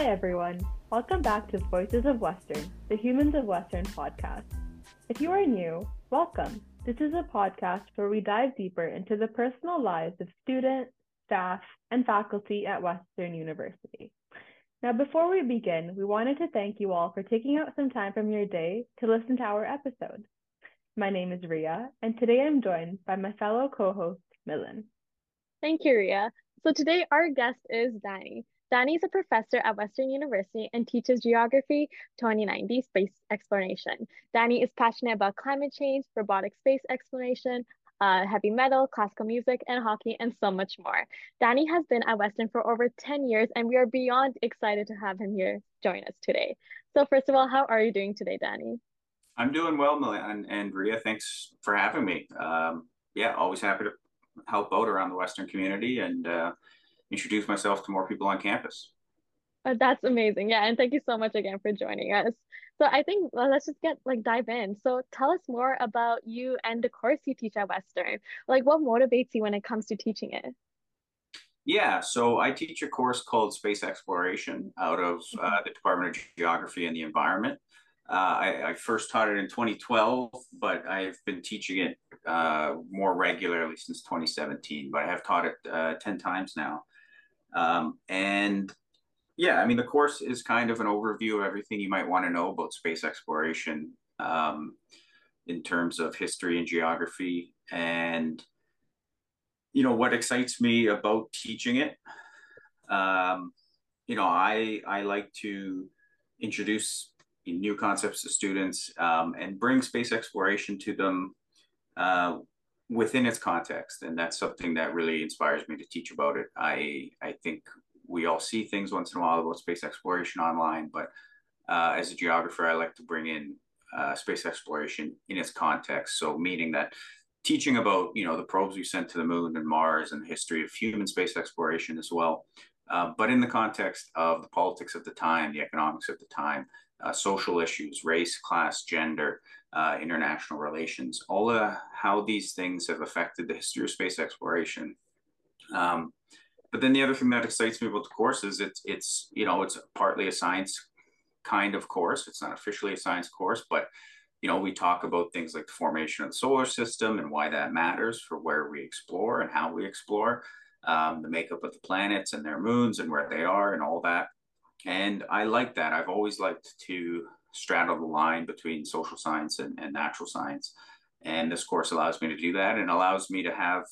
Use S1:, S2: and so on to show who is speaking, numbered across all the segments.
S1: Hi, everyone. Welcome back to Voices of Western, the Humans of Western podcast. If you are new, welcome. This is a podcast where we dive deeper into the personal lives of students, staff, and faculty at Western University. Now, before we begin, we wanted to thank you all for taking out some time from your day to listen to our episode. My name is Ria, and today I'm joined by my fellow co host, Milan.
S2: Thank you, Ria. So today our guest is Danny. Danny is a professor at Western University and teaches Geography 2090 Space Exploration. Danny is passionate about climate change, robotic space exploration, uh, heavy metal, classical music, and hockey, and so much more. Danny has been at Western for over 10 years, and we are beyond excited to have him here join us today. So first of all, how are you doing today, Danny?
S3: I'm doing well, Milan and Ria. Thanks for having me. Um, yeah, always happy to help out around the Western community and uh, introduce myself to more people on campus.
S2: Oh, that's amazing. Yeah, and thank you so much again for joining us. So I think well, let's just get like dive in. So tell us more about you and the course you teach at Western. Like what motivates you when it comes to teaching it?
S3: Yeah, so I teach a course called Space Exploration out of uh, mm-hmm. the Department of Geography and the Environment. Uh, I, I, first taught it in 2012, but I've been teaching it uh, more regularly since 2017. But I have taught it uh, 10 times now. Um, and yeah, I mean, the course is kind of an overview of everything you might want to know about space exploration um, in terms of history and geography. And, you know, what excites me about teaching it, um, you know, I, I like to introduce new concepts to students um, and bring space exploration to them uh, within its context and that's something that really inspires me to teach about it. I i think we all see things once in a while about space exploration online but uh, as a geographer i like to bring in uh, space exploration in its context. So meaning that teaching about you know the probes we sent to the moon and mars and the history of human space exploration as well uh, but in the context of the politics of the time the economics of the time uh, social issues race class gender uh, international relations, all of how these things have affected the history of space exploration. Um, but then the other thing that excites me about the course is it's it's you know it's partly a science kind of course. It's not officially a science course, but you know we talk about things like the formation of the solar system and why that matters for where we explore and how we explore, um, the makeup of the planets and their moons and where they are and all that. And I like that. I've always liked to straddle the line between social science and, and natural science. And this course allows me to do that and allows me to have,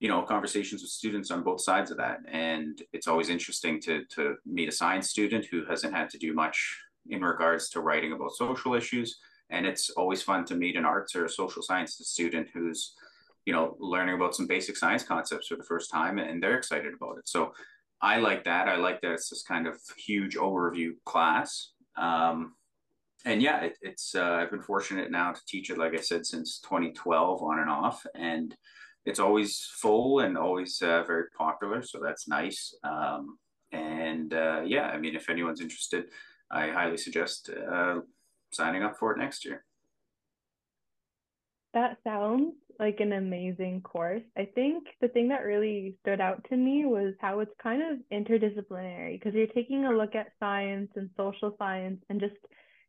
S3: you know, conversations with students on both sides of that. And it's always interesting to, to meet a science student who hasn't had to do much in regards to writing about social issues. And it's always fun to meet an arts or a social sciences student who's, you know, learning about some basic science concepts for the first time and they're excited about it. So I like that. I like that it's this kind of huge overview class. Um, and yeah, it, it's uh, I've been fortunate now to teach it, like I said, since 2012 on and off, and it's always full and always uh, very popular. So that's nice. Um, and uh, yeah, I mean, if anyone's interested, I highly suggest uh, signing up for it next year.
S1: That sounds like an amazing course. I think the thing that really stood out to me was how it's kind of interdisciplinary because you're taking a look at science and social science and just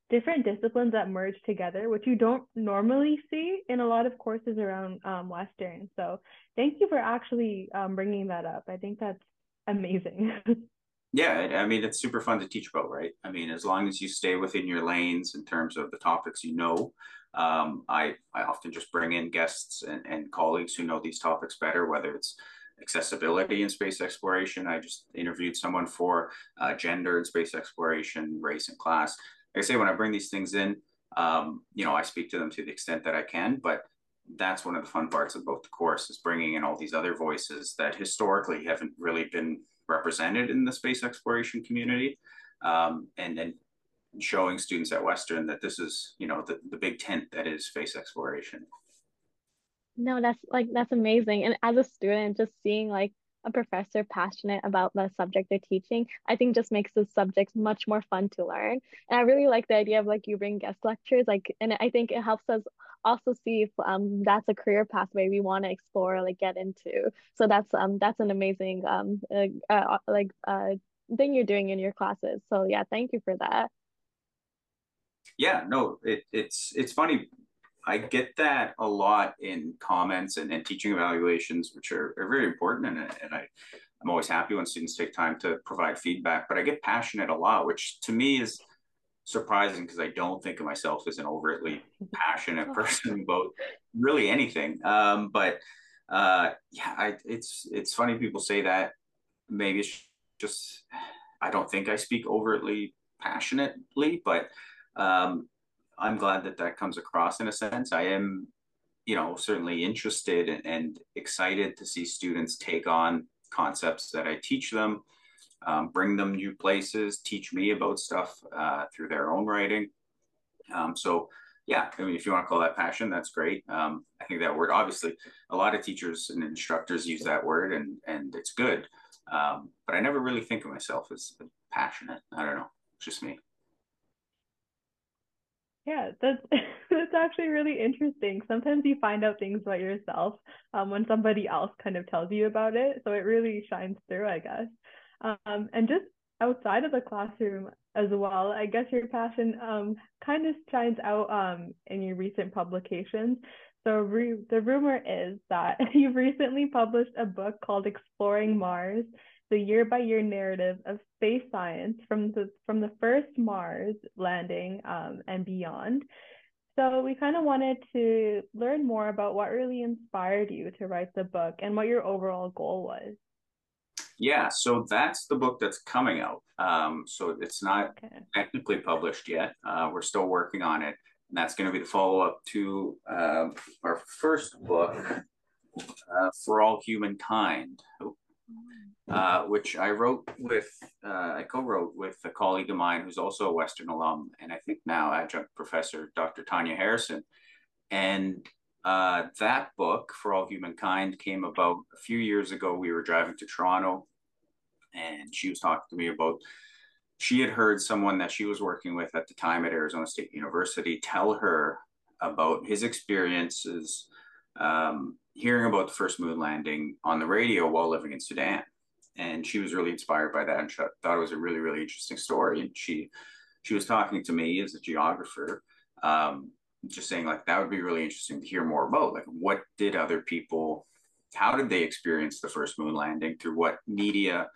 S1: different disciplines that merge together, which you don't normally see in a lot of courses around um, Western. So thank you for actually um, bringing that up. I think that's amazing.
S3: yeah, I mean, it's super fun to teach about, right? I mean, as long as you stay within your lanes in terms of the topics you know. Um, I, I often just bring in guests and, and colleagues who know these topics better, whether it's accessibility in space exploration. I just interviewed someone for uh, gender and space exploration, race and class like I say, when I bring these things in, um, you know, I speak to them to the extent that I can, but that's one of the fun parts of both the course is bringing in all these other voices that historically haven't really been represented in the space exploration community. Um, and then showing students at Western that this is, you know, the, the big tent that is space exploration.
S2: No, that's like, that's amazing. And as a student, just seeing like a professor passionate about the subject they're teaching, I think just makes the subject much more fun to learn. And I really like the idea of like you bring guest lectures, like, and I think it helps us also see if um that's a career pathway we want to explore, like get into. So that's um that's an amazing um uh, uh, like uh thing you're doing in your classes. So yeah, thank you for that.
S3: Yeah, no, it, it's it's funny. I get that a lot in comments and, and teaching evaluations, which are, are very important. And, and I, I'm always happy when students take time to provide feedback, but I get passionate a lot, which to me is surprising because I don't think of myself as an overtly passionate person about really anything. Um, but uh, yeah, I, it's it's funny people say that. Maybe it's just I don't think I speak overtly passionately, but um, I'm glad that that comes across in a sense. I am, you know, certainly interested and, and excited to see students take on concepts that I teach them um, bring them new places, teach me about stuff uh, through their own writing. Um, so yeah, I mean, if you want to call that passion, that's great. Um, I think that word, obviously, a lot of teachers and instructors use that word, and and it's good. Um, but I never really think of myself as passionate. I don't know, it's just me.
S1: Yeah, that's that's actually really interesting. Sometimes you find out things about yourself um, when somebody else kind of tells you about it, so it really shines through, I guess. Um, and just outside of the classroom as well, I guess your passion um, kind of shines out um, in your recent publications. So re- the rumor is that you've recently published a book called Exploring Mars, the year-by-year narrative of space science from the from the first Mars landing um, and beyond. So we kind of wanted to learn more about what really inspired you to write the book and what your overall goal was.
S3: Yeah, so that's the book that's coming out. Um, so it's not okay. technically published yet. Uh, we're still working on it, and that's going to be the follow up to uh, our first book, uh, For All Humankind, uh, which I wrote with, uh, I co wrote with a colleague of mine who's also a Western alum, and I think now adjunct professor, Dr. Tanya Harrison. And uh, that book, For All Humankind, came about a few years ago. We were driving to Toronto, and she was talking to me about she had heard someone that she was working with at the time at Arizona State University tell her about his experiences um, hearing about the first moon landing on the radio while living in Sudan. And she was really inspired by that and she thought it was a really, really interesting story. And she she was talking to me as a geographer um, just saying like that would be really interesting to hear more about. Like what did other people how did they experience the first moon landing? Through what media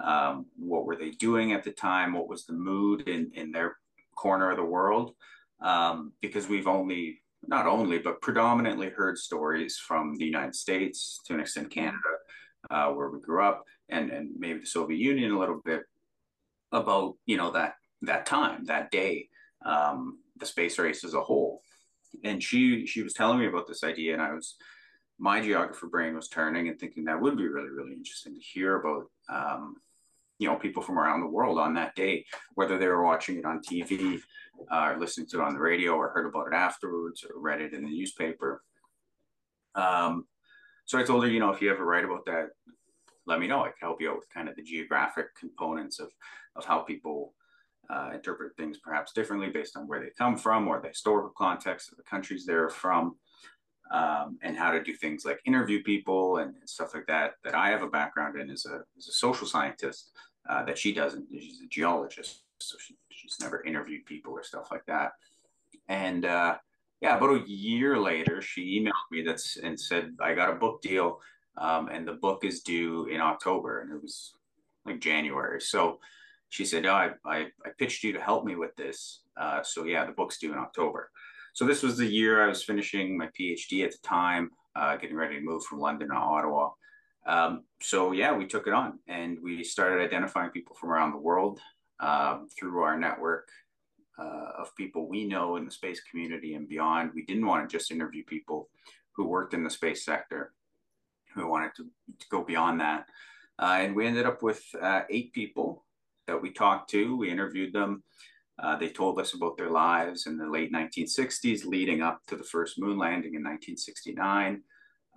S3: um, what were they doing at the time? What was the mood in in their corner of the world? Um, because we've only not only but predominantly heard stories from the united states to an extent canada uh, where we grew up and and maybe the soviet union a little bit about you know that that time that day um, the space race as a whole and she she was telling me about this idea, and I was my geographer brain was turning and thinking that would be really really interesting to hear about. Um, you know, people from around the world on that day, whether they were watching it on TV, uh, or listening to it on the radio, or heard about it afterwards, or read it in the newspaper. Um, so I told her, you know, if you ever write about that, let me know. I can help you out with kind of the geographic components of of how people uh, interpret things perhaps differently based on where they come from or the historical context of the countries they're from, um, and how to do things like interview people and, and, stuff like that. That I have a background in as a, as a social scientist uh, that she doesn't. She's a geologist, so she, she's never interviewed people or stuff like that. And uh, yeah, about a year later, she emailed me that's and said I got a book deal, um, and the book is due in October, and it was like January. So she said, oh, I, I, I pitched you to help me with this. Uh, so yeah, the book's due in October. So this was the year I was finishing my PhD at the time, uh, getting ready to move from London to Ottawa. Um, so yeah, we took it on and we started identifying people from around the world um, through our network uh, of people we know in the space community and beyond. We didn't want to just interview people who worked in the space sector, We wanted to, to go beyond that. Uh, and we ended up with uh, eight people that we talked to. We interviewed them. Uh, they told us about their lives in the late 1960s, leading up to the first moon landing in 1969,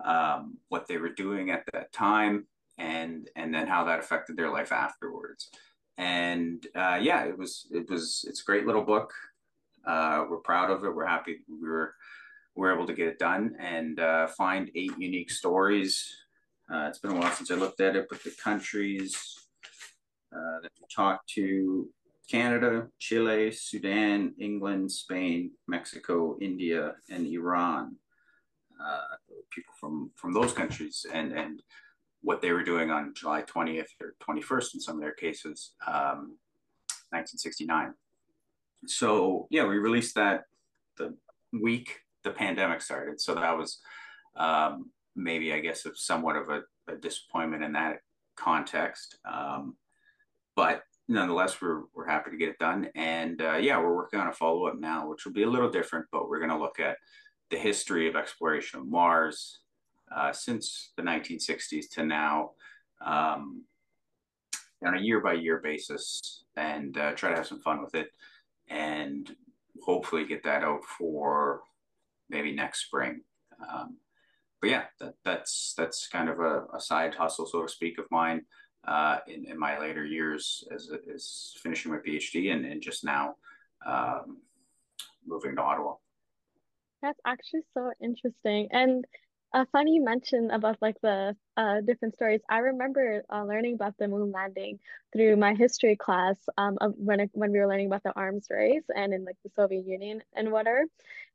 S3: um, what they were doing at that time, and and then how that affected their life afterwards. And uh, yeah, it was it was it's a great little book. Uh, we're proud of it. We're happy we were we were able to get it done and uh, find eight unique stories. Uh, it's been a while since I looked at it, but the countries Uh, talked to Canada, Chile, Sudan, England, Spain, Mexico, India, and Iran. Uh, people from from those countries and and what they were doing on July 20th or 21st in some of their cases, um, 1969. So yeah, we released that the week the pandemic started. So that was um, maybe I guess somewhat of a, a, disappointment in that context. Um, but nonetheless, we're we're happy to get it done. And uh, yeah, we're working on a follow up now, which will be a little different, but we're going to look at the history of exploration of Mars uh, since the 1960s to now um, on a year by year basis and uh, try to have some fun with it and hopefully get that out for maybe next spring. Um, but yeah, that, that's that's kind of a, a, side hustle, so to speak, of mine uh, in, in my later years as, as finishing my PhD and, and just now um, moving to Ottawa.
S2: That's actually so interesting. And uh, funny you mentioned about like the uh, different stories. I remember uh, learning about the moon landing through my history class um, when when we were learning about the arms race and in like the Soviet Union and whatever.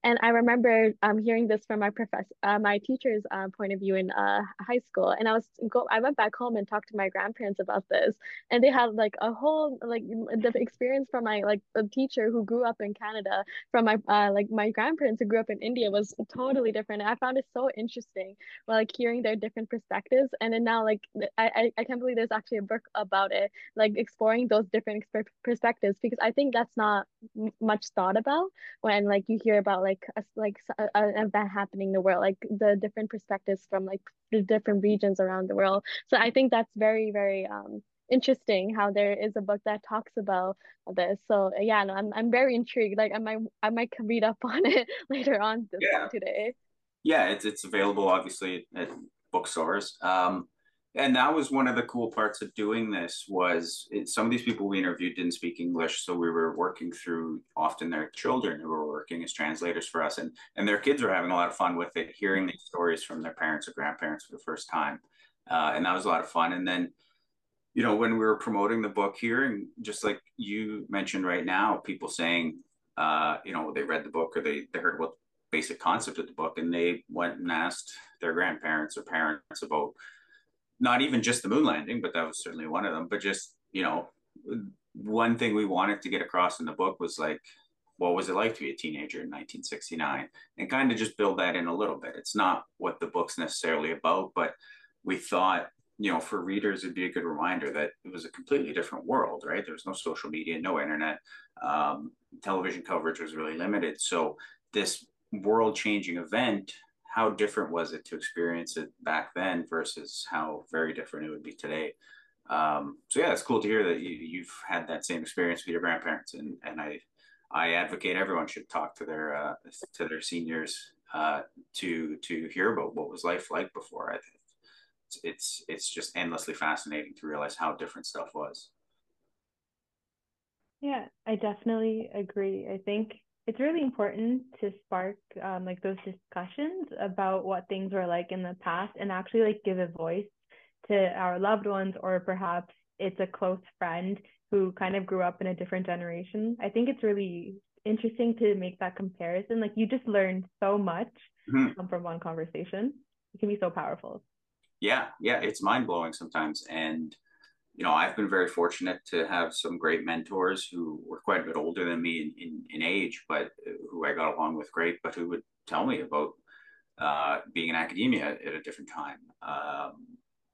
S2: And I remember um, hearing this from my professor, uh, my teacher's uh, point of view in uh, high school. And I was go, I went back home and talked to my grandparents about this, and they had like a whole like the experience from my like a teacher who grew up in Canada from my uh, like my grandparents who grew up in India was totally different. And I found it so interesting, like hearing their different perspectives. And then now like I I, I can't believe there's actually a book about it, like exploring those different perspectives because I think that's not much thought about when like you hear about like like a, like a, an event happening in the world like the different perspectives from like the different regions around the world. So i think that's very very um interesting how there is a book that talks about this. So yeah no i'm, I'm very intrigued. Like i might i might read up on it later on this yeah. today.
S3: Yeah it's it's available obviously at bookstores. Um and that was one of the cool parts of doing this was it, some of these people we interviewed didn't speak english so we were working through often their children who were working as translators for us and and their kids were having a lot of fun with it hearing these stories from their parents or grandparents for the first time. Uh, and that was a lot of fun. And then you know when we were promoting the book here and just like you mentioned right now people saying uh, you know they read the book or they, they heard what basic concept of the book and they went and asked their grandparents or parents about not even just the moon landing, but that was certainly one of them. But just you know, one thing we wanted to get across in the book was like, what was it like to be a teenager in 1969, and kind of just build that in a little bit. It's not what the book's necessarily about, but we thought you know for readers it'd be a good reminder that it was a completely different world right there was no social media no internet um, television coverage was really limited so this world changing event how different was it to experience it back then versus how very different it would be today? Um, so yeah, it's cool to hear that you, have had that same experience with your grandparents, and and I I advocate everyone should talk to their uh, to their seniors uh, to to hear about what was life like before. I think it's, it's it's just endlessly fascinating to realize how different stuff was.
S1: Yeah, I definitely agree. I think it's really important to spark um, like those discussions about what things were like in the past and actually like give a voice to our loved ones or perhaps it's a close friend who kind of grew up in a different generation. I think it's really interesting to make that comparison. Like you just learned so much mm-hmm. from one conversation. It can be so powerful.
S3: Yeah yeah it's mind-blowing sometimes. And you know, I've been very fortunate to have some great mentors who were quite a bit older than me in, in, in age, but who I got along with great, but who would tell me about uh, being in academia at a different time, um,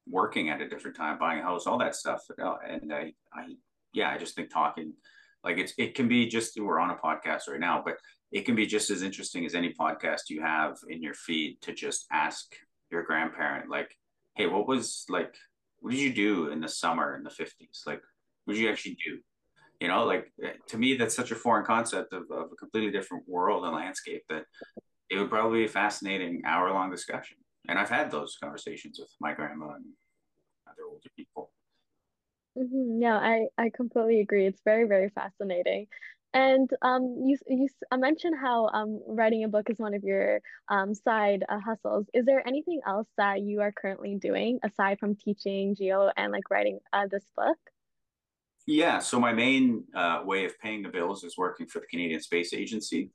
S3: working at a different time, buying a house, all that stuff. And I, I, yeah, I just think talking like it's, it can be just, we're on a podcast right now, but it can be just as interesting as any podcast you have in your feed to just ask your grandparent, like, Hey, what was like, what did you do in the summer in the 50s? Like, what did you actually do? You know, like eh, to me, that's such a foreign concept of, of a completely different world and landscape that it would probably be a fascinating hour long discussion. And I've had those conversations with my grandma and other older people.
S2: Mm-hmm. Yeah, I, I completely agree. It's very, very fascinating. And um, you you mentioned how um, writing a book is one of your um, side uh, hustles. Is there anything else that you are currently doing aside from teaching geo and like writing uh, this book?
S3: Yeah, so my main uh, way of paying the bills is working for the Canadian Space Agency.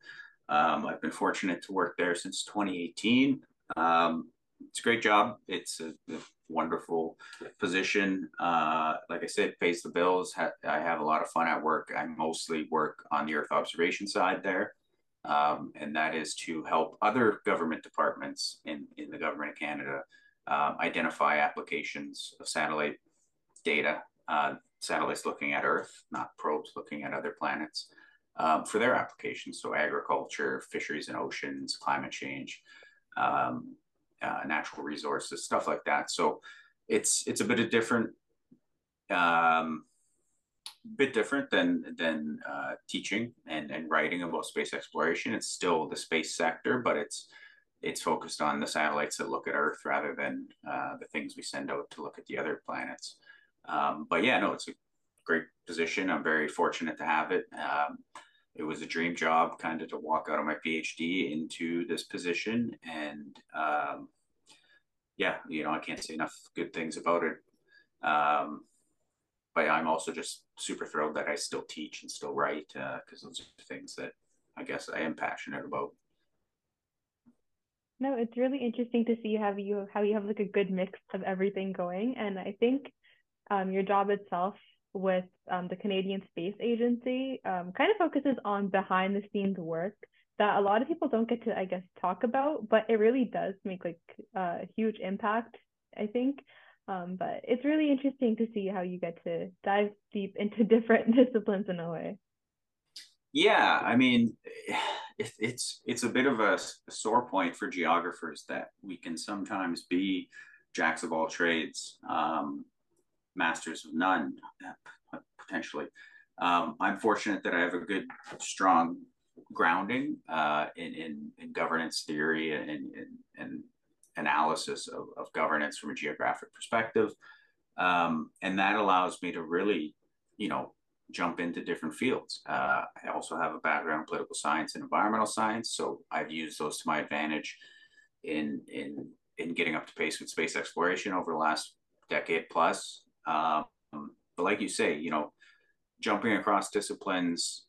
S3: Um, I've been fortunate to work there since 2018. Um, it's a great job. It's a, a wonderful position. Uh, like I said, pays the bills. Ha- I have a lot of fun at work. I mostly work on the Earth observation side there, um, and that is to help other government departments in, in the government of Canada uh, identify applications of satellite data. Uh, satellites looking at Earth, not probes looking at other planets, um, for their applications. So agriculture, fisheries and oceans, climate change. Um, uh, natural resources, stuff like that. So it's it's a bit of different, um, bit different than than uh, teaching and and writing about space exploration. It's still the space sector, but it's it's focused on the satellites that look at Earth rather than uh, the things we send out to look at the other planets. Um, but yeah, no, it's a great position. I'm very fortunate to have it. Um, it was a dream job kind of to walk out of my phd into this position and um, yeah you know i can't say enough good things about it. Um, but i'm also just super thrilled that i still teach and still write because uh, those are things that i guess i am passionate about.
S1: No it's really interesting to see how you how you have like a good mix of everything going. And i think um, your job itself with um, the Canadian Space Agency um, kind of focuses on behind the scenes work that a lot of people don't get to, I guess, talk about, but it really does make like a huge impact, I think. Um, but it's really interesting to see how you get to dive deep into different disciplines in a way.
S3: Yeah, I mean, it, it's it's a bit of a, a sore point for geographers that we can sometimes be jacks of all trades. Um, masters of none, uh, potentially. Um, I'm fortunate that I have a good, strong grounding uh, in, in, in, governance theory and, and, and analysis of, of, governance from a geographic perspective. Um, and that allows me to really, you know, jump into different fields. Uh, I also have a background in political science and environmental science, so I've used those to my advantage in in in getting up to pace with space exploration over the last decade plus. Um, but like you say, you know, jumping across disciplines,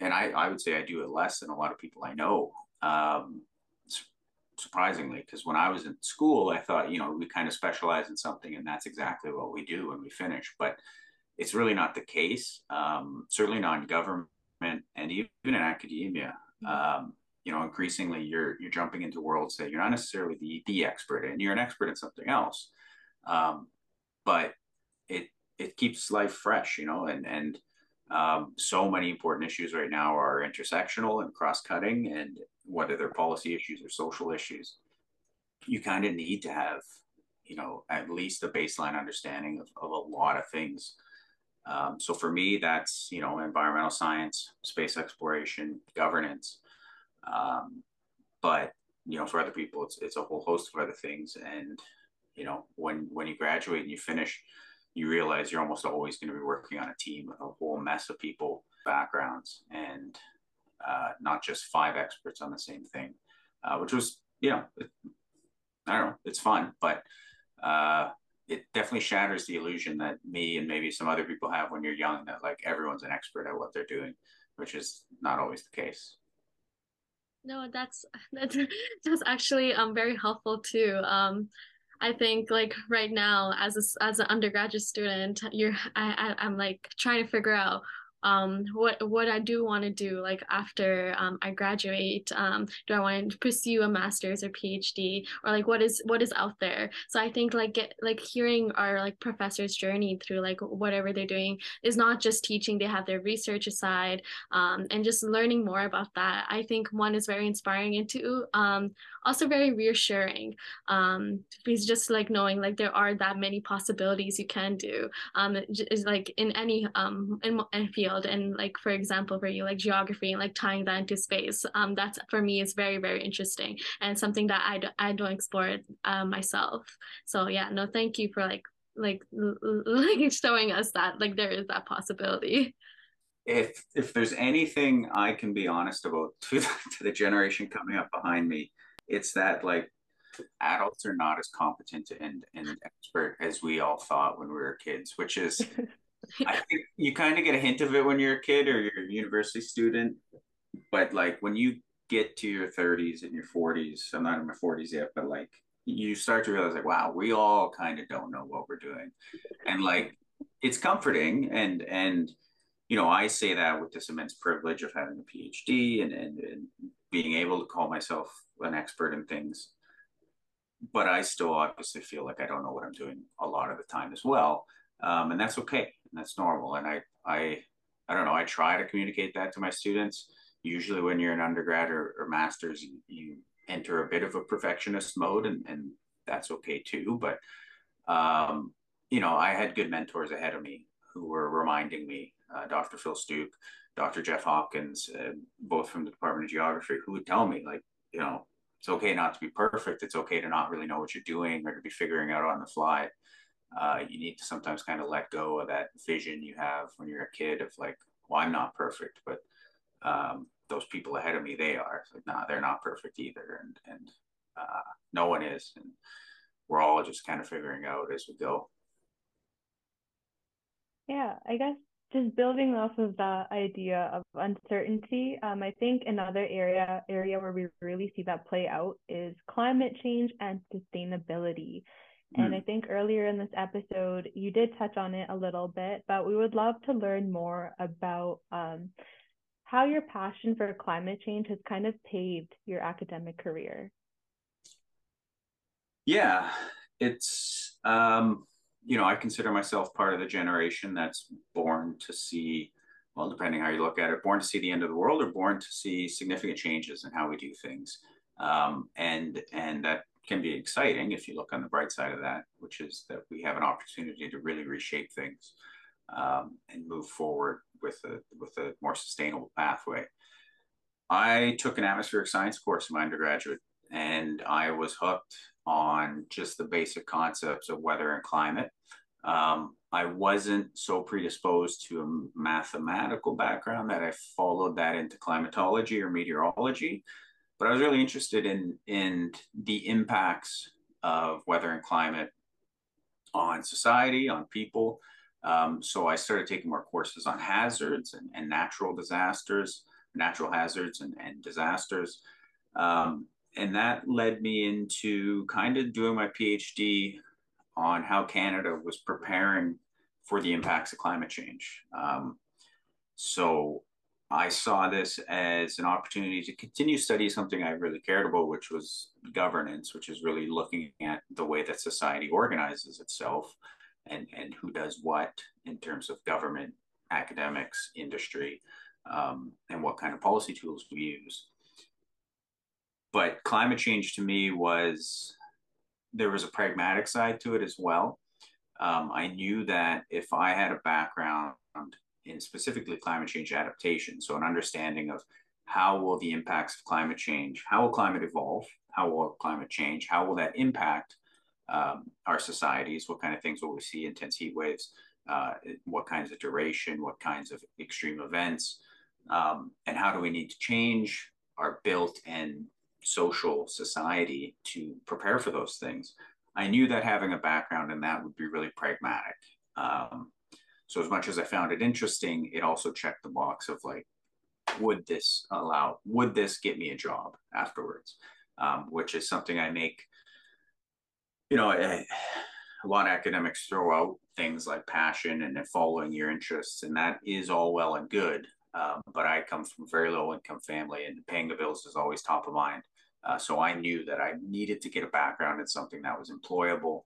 S3: and I, I would say I do it less than a lot of people I know. Um, surprisingly, because when I was in school, I thought, you know, we kind of specialize in something and that's exactly what we do when we finish. But it's really not the case. Um, certainly not in government and even in academia. Mm-hmm. Um, you know, increasingly you're you're jumping into worlds that you're not necessarily the the expert in. You're an expert in something else. Um, but it it keeps life fresh, you know, and and um, so many important issues right now are intersectional and cross-cutting, and whether they're policy issues or social issues, you kind of need to have, you know, at least a baseline understanding of, of a lot of things. Um, so for me, that's you know environmental science, space exploration, governance, um, but you know for other people, it's it's a whole host of other things, and you know when when you graduate and you finish you realize you're almost always going to be working on a team a whole mess of people backgrounds and uh, not just five experts on the same thing uh, which was you know it, i don't know it's fun but uh, it definitely shatters the illusion that me and maybe some other people have when you're young that like everyone's an expert at what they're doing which is not always the case.
S2: No that's that's that's actually um very helpful too. Um I think like right now as a, as an undergraduate student, you're I, I I'm like trying to figure out um what what I do want to do like after um I graduate um do I want to pursue a master's or PhD or like what is what is out there? So I think like get like hearing our like professors journey through like whatever they're doing is not just teaching they have their research aside um and just learning more about that. I think one is very inspiring and two um also very reassuring um because just like knowing like there are that many possibilities you can do um is like in any um in, in field field and like for example for you like geography and like tying that into space um that's for me is very very interesting and something that i, I don't explore uh, myself. So yeah no thank you for like like like showing us that like there is that possibility.
S3: If if there's anything i can be honest about to, to the generation coming up behind me it's that like adults are not as competent and, and expert as we all thought when we were kids which is I think you kind of get a hint of it when you're a kid or you're a university student, but like when you get to your 30s and your 40s, I'm not in my 40s yet, but like you start to realize like, wow, we all kind of don't know what we're doing, and like it's comforting and and you know I say that with this immense privilege of having a PhD and and, and being able to call myself an expert in things but I still obviously feel like I don't know what I'm doing a lot of the time as well. Um, and that's okay. And that's normal. And I, I, I don't know. I try to communicate that to my students. Usually, when you're an undergrad or, or master's, you, you, enter a bit of a perfectionist mode, and, and that's okay too. But um, you know, I had good mentors ahead of me who were reminding me. Uh, Dr. Phil Stooke, Dr. Jeff Hopkins, uh, both from the Department of Geography, who would tell me like, you know, it's okay not to be perfect. It's okay to not really know what you're doing or to be figuring out on the fly. Uh, you need to sometimes kind of let go of that vision you have when you're a kid of like, well, I'm not perfect, but um, those people ahead of me, they are. It's like, nah, they're not perfect either, and and uh, no one is, and we're all just kind of figuring out as we go.
S1: Yeah, I guess just building off of that idea of uncertainty, um, I think another area area where we really see that play out is climate change and sustainability. Mm. And I think earlier in this episode, you did touch on it a little bit, but we would love to learn more about um, how your passion for climate change has kind of paved your academic career.
S3: Yeah, it's um, you know, I consider myself part of the generation that's born to see, well, depending how you look at it, born to see the end of the world or born to see significant changes in how we do things. Um, and and that can be exciting if you look on the bright side of that, which is that we have an opportunity to really reshape things um, and move forward with a with a more sustainable pathway. I took an atmospheric science course in my undergraduate, and I was hooked on just the basic concepts of weather and climate. Um, I wasn't so predisposed to a mathematical background that I followed that into climatology or meteorology, but I was really interested in in the impacts of weather and climate on society, on people. Um, so I started taking more courses on hazards and, and natural disasters, natural hazards and, and disasters. Um, and that led me into kind of doing my PhD on how Canada was preparing for the impacts of climate change. Um, so I saw this as an opportunity to continue studying something I really cared about, which was governance, which is really looking at the way that society organizes itself and, and who does what in terms of government, academics, industry, um, and what kind of policy tools we use but climate change to me was there was a pragmatic side to it as well. Um, I knew that if I had a background in specifically climate change adaptation, so an understanding of how will the impacts of climate change, how will climate evolve, how will climate change, how will that impact um, our societies, what kind of things will we see, intense heat waves, uh, what kinds of duration, what kinds of extreme events, um, and how do we need to change our built and social society to prepare for those things. I knew that having a background in that would be really pragmatic. Um, so as much as I found it interesting, it also checked the box of like, would this allow, would this get me a job afterwards? Um, which is something I make, you know, a, lot of academics throw out things like passion and following your interests, and that is all well and good. Um, but I come from a very low income family, and paying the bills is always top of mind. Uh, so I knew that I needed to get a background in something that was employable,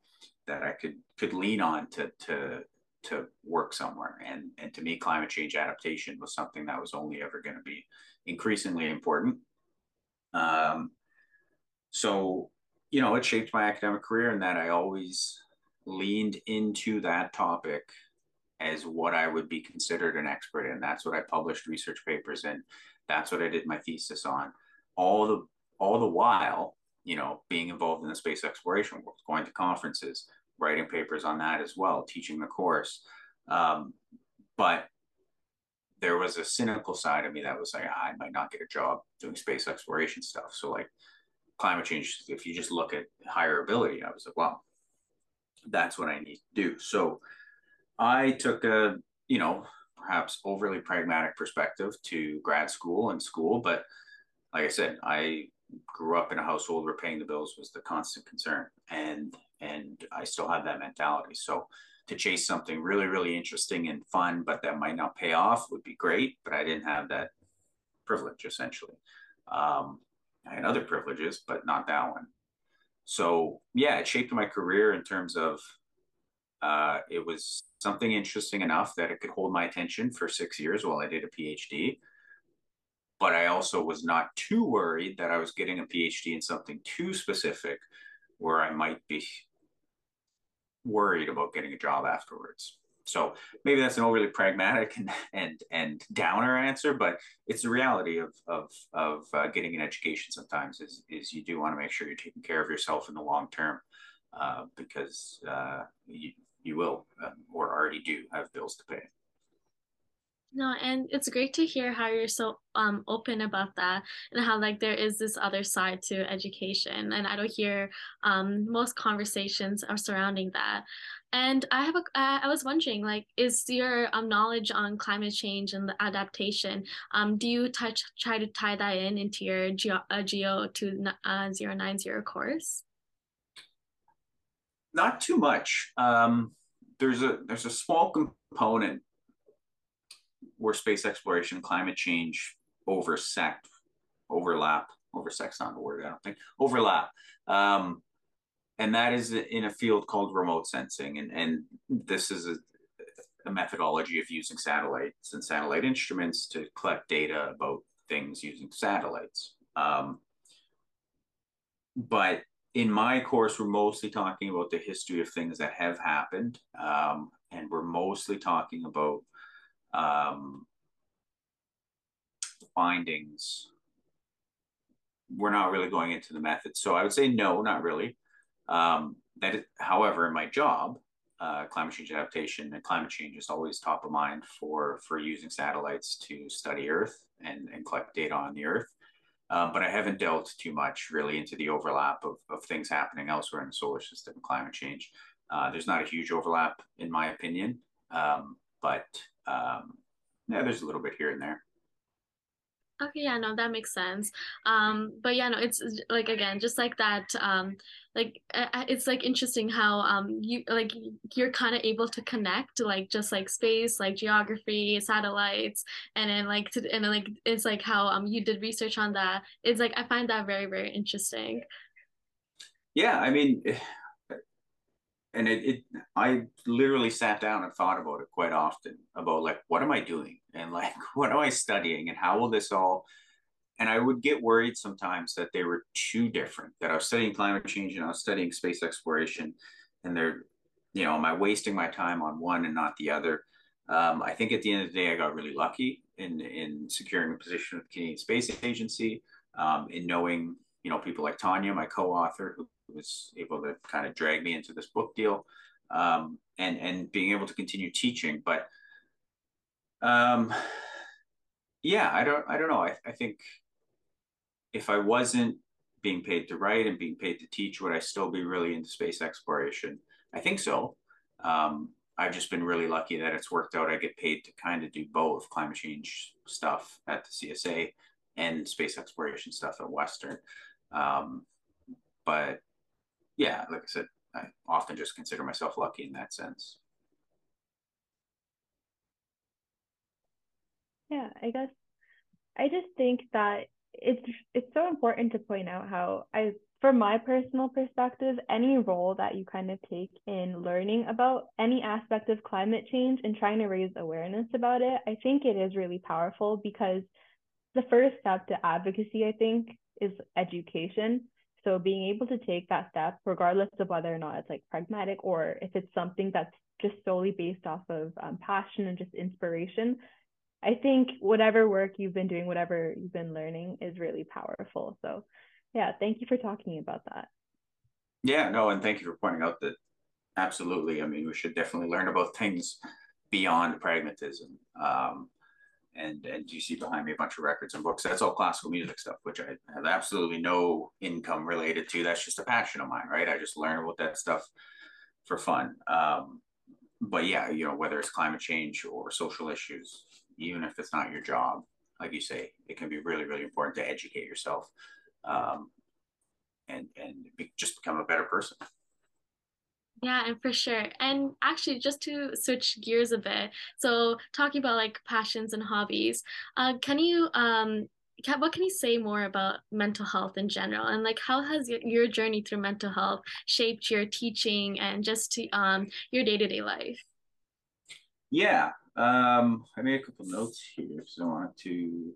S3: that I could could lean on to to to work somewhere. And and to me, climate change adaptation was something that was only ever going to be increasingly important. Um, so you know, it shaped my academic career in that I always leaned into that topic as what I would be considered an expert in. That's what I published research papers in. That's what I did my thesis on. All the all the while, you know, being involved in the space exploration world, going to conferences, writing papers on that as well, teaching the course. Um, but there was a cynical side of me that was like, ah, I might not get a job doing space exploration stuff. So like climate change, if you just look at higher ability, I was like, well, that's what I need to do. So I took a, you know, perhaps overly pragmatic perspective to grad school and school, but like I said, I grew up in a household where paying the bills was the constant concern, and and I still have that mentality. So to chase something really, really interesting and fun, but that might not pay off would be great. But I didn't have that privilege essentially. Um, I had other privileges, but not that one. So yeah, it shaped my career in terms of uh, it was something interesting enough that it could hold my attention for six years while I did a PhD. But I also was not too worried that I was getting a PhD in something too specific where I might be worried about getting a job afterwards. So maybe that's an overly pragmatic and and and downer answer, but it's the reality of of of uh, getting an education. Sometimes is is you do want to make sure you're taking care of yourself in the long term, uh, because uh, you you will um, or already do have bills to pay.
S2: No, and it's great to hear how you're so um open about that and how like there is this other side to education and I don't hear um most conversations are surrounding that. And I have a I was wondering like is your um knowledge on climate change and the adaptation um do you touch try to tie that in into your geo uh, geo to uh, 090 course?
S3: Not too much. Um there's a there's a small component where space exploration climate change oversect, overlap, oversect's not a word, I don't think, overlap. Um, and that is in a field called remote sensing. And, and this is a, a methodology of using satellites and satellite instruments to collect data about things using satellites. Um, but in my course, we're mostly talking about the history of things that have happened. Um, and we're mostly talking about um, findings, we're not really going into the methods. So I would say no, not really. Um, that, is, however, in my job, uh, climate change adaptation and climate change is always top of mind for for using satellites to study Earth and, and collect data on the Earth. Um, but I haven't delved too much really into the overlap of, of things happening elsewhere in the solar system climate change. Uh, there's not a huge overlap, in my opinion, um, but um, yeah, there's a little bit here and there.
S2: Okay, yeah, no, that makes sense. Um, but yeah, no, it's like again, just like that. Um, like it's like interesting how um you like you're kind of able to connect like just like space, like geography, satellites, and then like to and then like it's like how um you did research on that. It's like I find that very very interesting.
S3: Yeah, I mean, and it, it i literally sat down and thought about it quite often about like what am i doing? And like what am i studying? And how will this all and i would get worried sometimes that they were too different that i was studying climate change and i was studying space exploration and they're you know am i wasting my time on one and not the other? Um, i think at the end of the day i got really lucky in in securing a position with the canadian space agency um, in knowing you know people like tanya my co-author who was able to kind of drag me into this book deal um, and and being able to continue teaching. But um, yeah, I don't I don't know. I, I think if I wasn't being paid to write and being paid to teach, would I still be really into space exploration? I think so. Um, I've just been really lucky that it's worked out. I get paid to kind of do both climate change stuff at the CSA and space exploration stuff at Western. Um, but yeah, like I said, I often just consider myself lucky in that sense.
S1: Yeah, I guess I just think that it's it's so important to point out how I from my personal perspective, any role that you kind of take in learning about any aspect of climate change and trying to raise awareness about it, I think it is really powerful because the first step to advocacy, I think, is education. So being able to take that step, regardless of whether or not it's like pragmatic or if it's something that's just solely based off of um, passion and just inspiration, I think whatever work you've been doing, whatever you've been learning is really powerful. So yeah, thank you for talking about that.
S3: Yeah, no, and thank you for pointing out that absolutely. I mean, we should definitely learn about things beyond pragmatism. Um, and and you see behind me a bunch of records and books. That's all classical music stuff, which I have absolutely no income related to. That's just a passion of mine, right? I just learn about that stuff for fun. Um, but yeah, you know, whether it's climate change or social issues, even if it's not your job, like you say, it can be really, really important to educate yourself um, and and be, just become a better person.
S2: Yeah, and for sure. And actually, just to switch gears a bit, so talking about like passions and hobbies, uh, can you um, can, what can you say more about mental health in general, and like how has your, your journey through mental health shaped your teaching and just to, um your day to day life?
S3: Yeah, um, I made a couple notes here, so I wanted to.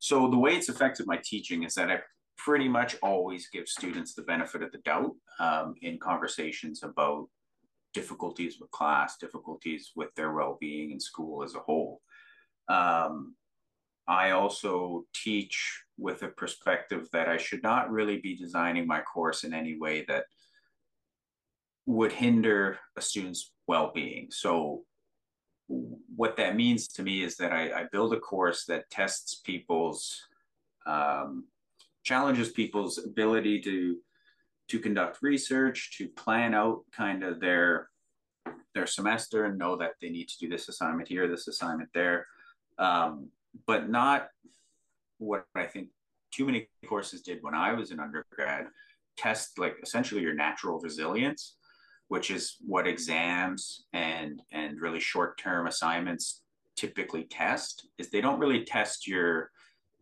S3: So the way it's affected my teaching is that I pretty much always give students the benefit of the doubt um, in conversations about difficulties with class, difficulties with their well-being in school as a whole. Um, I also teach with a perspective that I should not really be designing my course in any way that would hinder a student's well-being. So what that means to me is that I, I build a course that tests people's um, challenges people's ability to to conduct research, to plan out kind of their their semester and know that they need to do this assignment here, this assignment there, um, but not what I think too many courses did when I was an undergrad. Test like essentially your natural resilience, which is what exams and and really short term assignments typically test. Is they don't really test your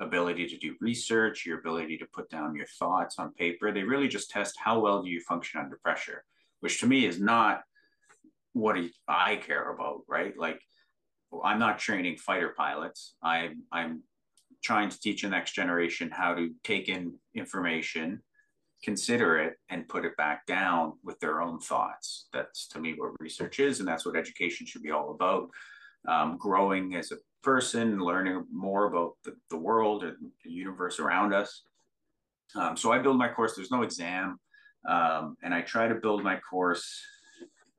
S3: ability to do research, your ability to put down your thoughts on paper. They really just test how well do you function under pressure, which to me is not what I care about, right? Like I'm not training fighter pilots. I'm I'm trying to teach the next generation how to take in information, consider it, and put it back down with their own thoughts. That's to me what research is, and that's what education should be all about. Um, growing as a person, learning more about the, the world and the universe around us. Um, so I build my course, there's no exam. Um, and I try to build my course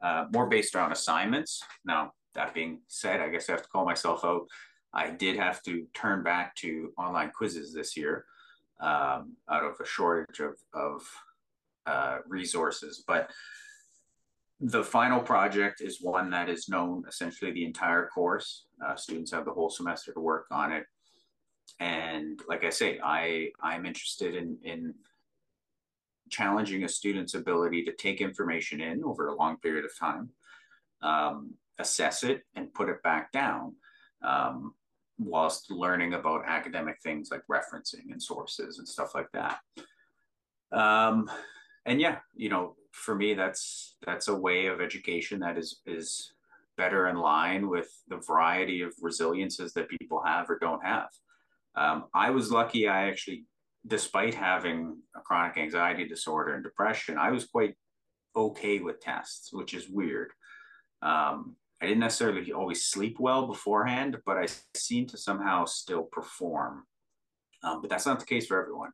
S3: uh, more based around assignments. Now, that being said, I guess I have to call myself out. I did have to turn back to online quizzes this year um, out of a shortage of, of uh, resources. But the final project is one that is known essentially the entire course. Uh, students have the whole semester to work on it. And like I say, I, I'm interested in, in challenging a student's ability to take information in over a long period of time, um, assess it, and put it back down, um, whilst learning about academic things like referencing and sources and stuff like that. Um, and yeah, you know, for me, that's that's a way of education that is is better in line with the variety of resiliences that people have or don't have. Um, I was lucky. I actually, despite having a chronic anxiety disorder and depression, I was quite okay with tests, which is weird. Um, I didn't necessarily always sleep well beforehand, but I seem to somehow still perform. Um, but that's not the case for everyone.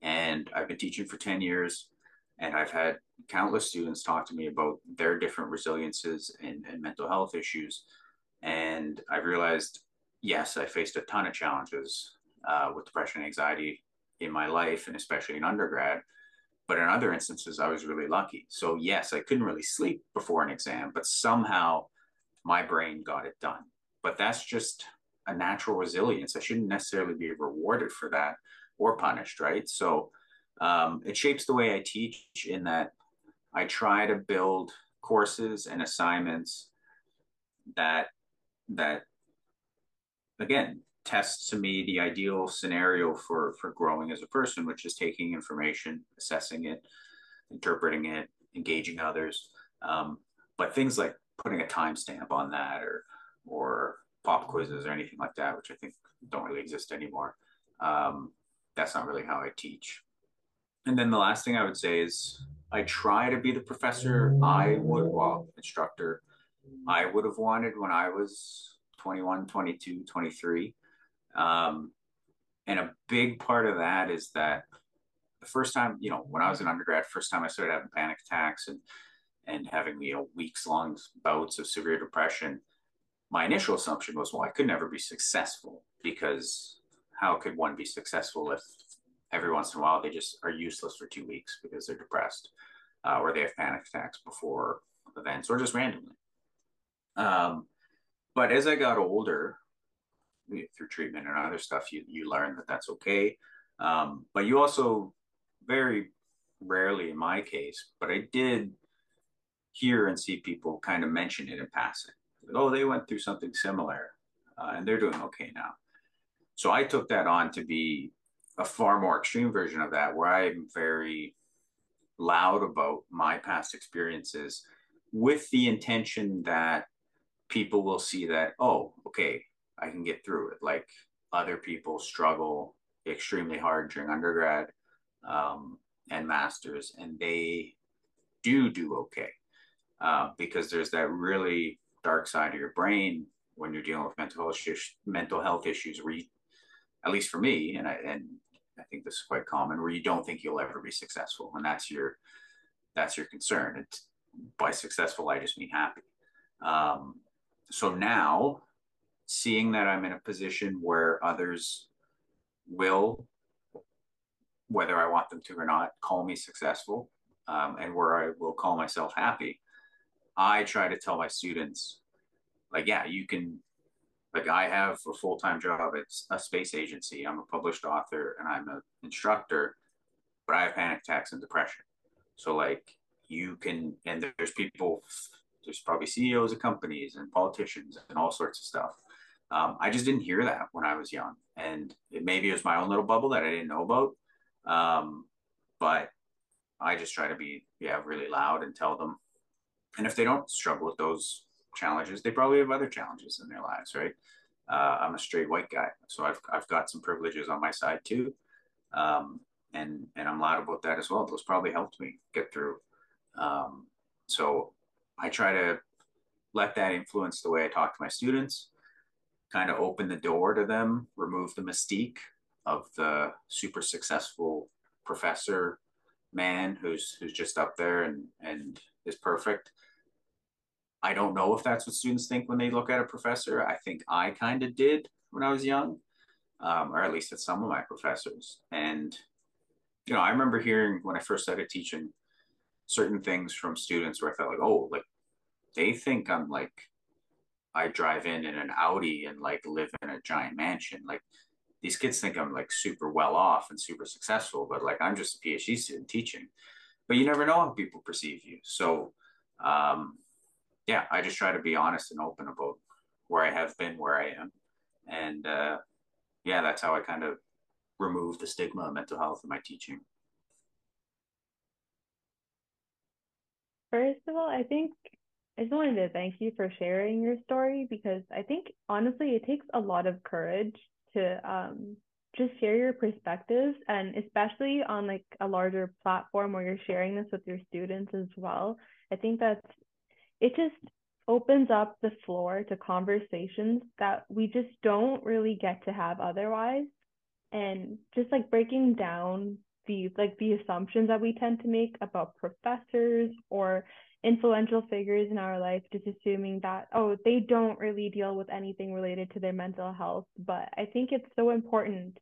S3: And I've been teaching for 10 years. And I've had countless students talk to me about their different resiliences and, and mental health issues. And I've realized, yes, I faced a ton of challenges uh, with depression and anxiety in my life, and especially in undergrad. But in other instances, I was really lucky. So, yes, I couldn't really sleep before an exam, but somehow my brain got it done. But that's just a natural resilience. I shouldn't necessarily be rewarded for that or punished, right? So, um, it shapes the way I teach in that I try to build courses and assignments that that again tests to me the ideal scenario for for growing as a person, which is taking information, assessing it, interpreting it, engaging others. Um, but things like putting a timestamp on that or or pop quizzes or anything like that, which I think don't really exist anymore. Um, that's not really how I teach. And then the last thing I would say is I try to be the professor I would, well, instructor I would have wanted when I was 21, 22, 23. Um, and a big part of that is that the first time, you know, when I was an undergrad, first time I started having panic attacks and and having you know weeks long bouts of severe depression, my initial assumption was, well, I could never be successful because how could one be successful if every once in a while they just are useless for two weeks because they're depressed uh, or they have panic attacks before events or just randomly. Um, but as I got older, through treatment and other stuff, you you learn that that's okay. Um, but you also very rarely, in my case, but I did hear and see people kind of mention it in passing. Like, oh, they went through something similar, uh, and they're doing okay now. So I took that on to be a far more extreme version of that, where I'm very loud about my past experiences with the intention that people will see that, oh, okay, I can get through it. Like other people struggle extremely hard during undergrad um, and masters, and they do do okay uh, because there's that really dark side of your brain when you're dealing with mental health issues, mental health issues where you, at least for me, and I, and I think this is quite common, where you don't think you'll ever be successful, and that's your that's your concern. By successful, I just mean happy. Um, so now, seeing that I'm in a position where others will, whether I want them to or not, call me successful, um, and where I will call myself happy, I try to tell my students, like, yeah, you can like I have a full time job at a space agency. I'm a published author and I'm an instructor, but I have panic attacks and depression. So like you can, and there's people, there's probably CEOs of companies and politicians and all sorts of stuff. Um, I just didn't hear that when I was young, and it, maybe it was my own little bubble that I didn't know about. Um, but I just try to be yeah really loud and tell them, and if they don't struggle with those challenges, they probably have other challenges in their lives, right? Uh, I'm a straight white guy, so I've I've got some privileges on my side too, um, and and I'm loud about that as well. Those probably helped me get through. Um, so I try to let that influence the way I talk to my students, kind of open the door to them, remove the mystique of the super successful professor man who's who's just up there and and is perfect I don't know if that's what students think when they look at a professor. I think I kind of did when I was young, um, or at least at some of my professors. And, you know, I remember hearing when I first started teaching certain things from students where I felt like, oh, like they think I'm like, I drive in in an Audi and like live in a giant mansion. Like these kids think I'm like super well off and super successful, but like I'm just a PhD student teaching. But you never know how people perceive you. So, um, yeah, I just try to be honest and open about where I have been, where I am, and uh, yeah, that's how I kind of remove the stigma of mental health in my teaching.
S1: First of all, I think I just wanted to thank you for sharing your story because I think honestly it takes a lot of courage to um, just share your perspectives and especially on like a larger platform where you're sharing this with your students as well. I think that's it just opens up the floor to conversations that we just don't really get to have otherwise. And just like breaking down the like the assumptions that we tend to make about professors or influential figures in our life just assuming that oh they don't really deal with anything related to their mental health. But i think it's so important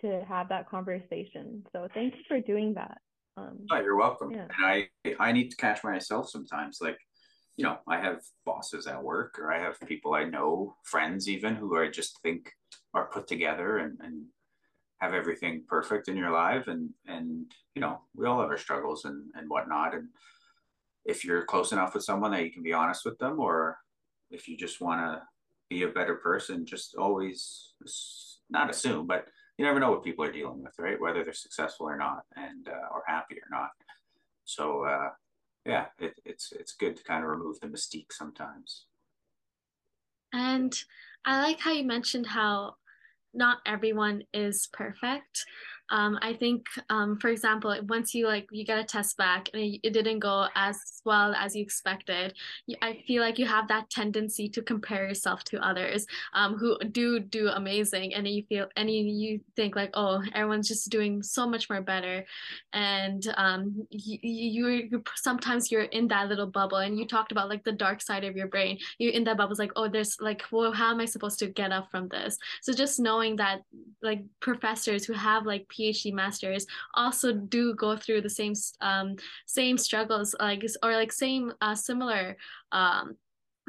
S1: to have that conversation. So thank you for doing that.
S3: Um, oh, you're welcome. yeah. and i i need to catch myself sometimes like you know, I have bosses at work or I have people I know, friends even, who I just think are put together and, and have everything perfect in your life. And, and, you know, we all have our struggles and, and whatnot. And if you're close enough with someone that you can be honest with them, or if you just want to be a better person, just always not assume, but you never know what people are dealing with, right? Whether they're successful or not, and uh, or happy or not. So uh, yeah, it, it's it's good to kind of remove the mystique sometimes.
S2: And I like how you mentioned how not everyone is perfect um, i think um, for example once you like you get a test back and it, it, didn't go as well as you expected i feel like you have that tendency to compare yourself to others um, who do do amazing and you feel and you, you think like oh everyone's just doing so much more better. And um, you, you, you sometimes you're in that little bubble and you talked about like the dark side of your brain. You're in that bubble it's like oh there's like well how am i supposed to get up from this? So just knowing that like professors who have like PhD masters also do go through the same um, same struggles like or like same uh, similar um,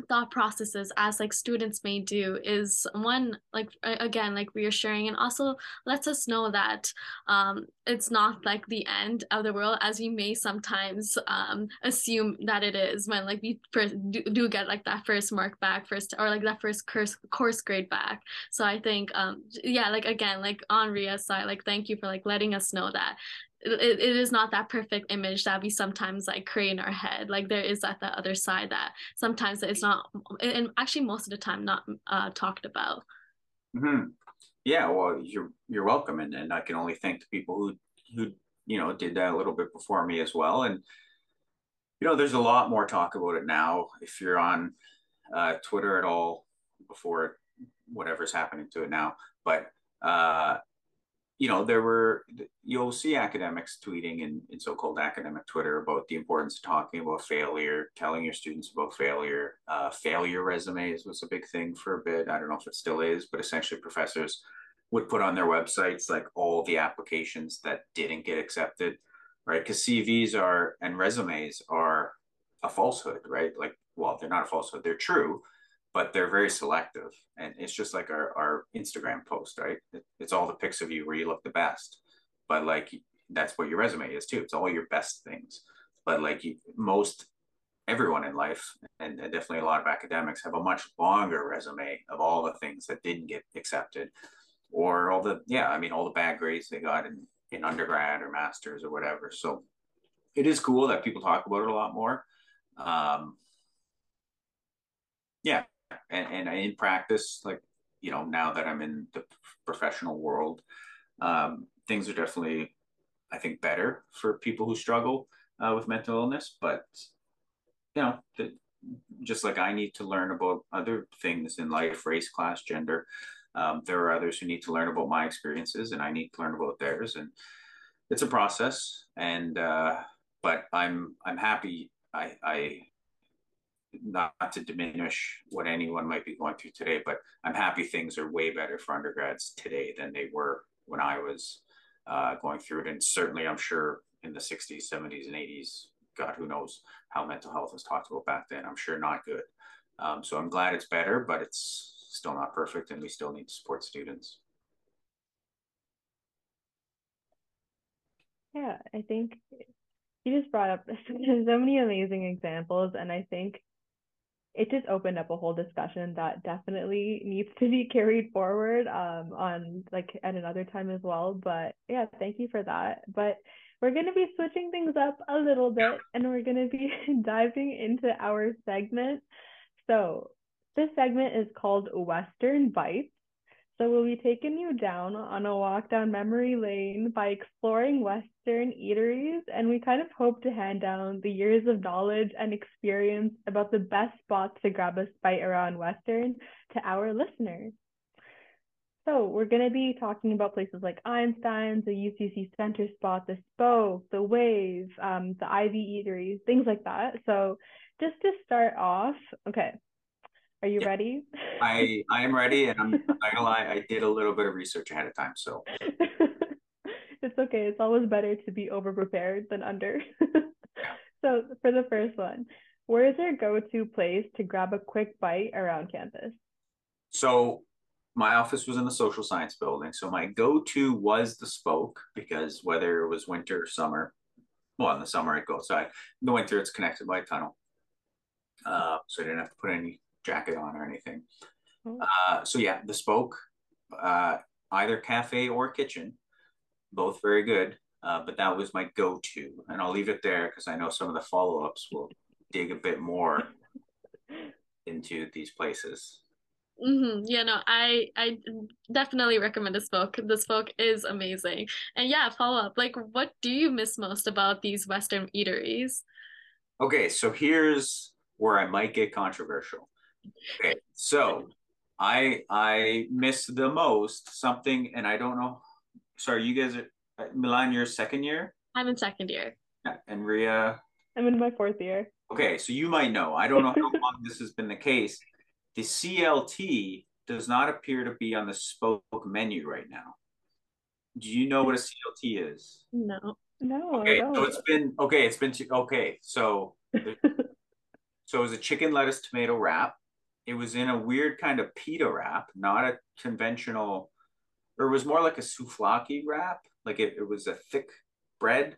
S2: thought processes as like students may do is one like again like reassuring and also lets us know that um it's not like the end of the world as we may sometimes um assume that it is when like we first do, do get like that first mark back first or like that first course course grade back. So i think um yeah like again like on ria's side like thank you for like letting us know that it, it is not that perfect image that we sometimes like create in our head. Like there is that the other side that sometimes it's not and actually most of the time not uh, talked about.
S3: Mm-hmm. yeah well you're you're welcome and, and i can only thank the people who who you know did that a little bit before me as well and you know there's a lot more talk about it now. If you're on uh, twitter at all before whatever's happening to it now but uh, you know, there were, you'll see academics tweeting in, in so-called academic Twitter about the importance of talking about failure, telling your students about failure. Uh, failure resumes was a big thing for a bit. I don't know if it still is, but essentially professors would put on their websites like all the applications that didn't get accepted, right? Because CVs are and resumes are a falsehood, right? Like, well, they're not a falsehood, they're true, but they're very selective. And it's just like our, our Instagram post, right? It's all the pics of you where you look the best. But like that's what your resume is too. It's all your best things. But like you, most everyone in life, and, and definitely a lot of academics, have a much longer resume of all the things that didn't get accepted, or all the yeah, I mean all the bad grades they got in in undergrad or masters or whatever. So it is cool that people talk about it a lot more. Um, yeah, and, and in practice, like you know, now that I'm in the professional world, um, things are definitely, I think, better for people who struggle uh, with mental illness. But you know, the, just like I need to learn about other things in life, race, class, gender. Um, there are others who need to learn about my experiences, and I need to learn about theirs. And it's a process. And uh, but I'm I'm happy. I I not to diminish what anyone might be going through today, but I'm happy things are way better for undergrads today than they were when I was uh, going through it. And certainly, I'm sure in the 60s, 70s, and 80s, God, who knows how mental health was talked about back then. I'm sure not good. Um, so I'm glad it's better, but it's still not perfect, and we still need to support students.
S1: Yeah, I think you just brought up so many amazing examples, and I think it just opened up a whole discussion that definitely needs to be carried forward um, on like at another time as well. But yeah, thank you for that. But we're going to be switching things up a little bit and we're going to be diving into our segment. So this segment is called Western Bites. So we'll be taking you down on a walk down memory lane by exploring Western eateries, and we kind of hope to hand down the years of knowledge and experience about the best spots to grab a bite around Western to our listeners. So we're going to be talking about places like Einstein's, the UCC Center Spot, the Spoke, the Wave, um, the Ivey Eateries, things like that. So just to start off, okay, are you yeah. ready?
S3: I I am ready, and I'm not gonna lie. I did a little bit of research ahead of time, so
S1: it's okay. It's always better to be over prepared than under. so for the first one, where is your go-to place to grab a quick bite around campus?
S3: So my office was in the social science building, so my go-to was the Spoke because whether it was winter or summer, well, in the summer I'd go outside. In the winter, it's connected by a tunnel, uh, so I didn't have to put any jacket on or anything. Mm. Uh, so yeah, the spoke, uh, either cafe or kitchen, both very good. Uh, but that was my go-to, and I'll leave it there because I know some of the follow-ups will dig a bit more into these places.
S2: Mm-hmm. Yeah, no, I I definitely recommend the spoke. The spoke is amazing, and yeah, follow up. Like, what do you miss most about these Western eateries?
S3: Okay, so here's where I might get controversial. Okay, so I I miss the most something, and I don't know. Sorry, you guys are uh, Milan. You're second year.
S2: I'm in second year.
S3: Yeah, and Ria.
S1: I'm in my fourth year.
S3: Okay, so you might know. I don't know how long this has been the case. The CLT does not appear to be on the spoke menu right now. Do you know what a CLT is?
S2: No.
S1: No.
S3: Okay, so it's been okay. It's been okay. So So it was a chicken lettuce tomato wrap. It was in a weird kind of pita wrap, not a conventional, or it was more like a souvlaki wrap. Like it, it was a thick bread,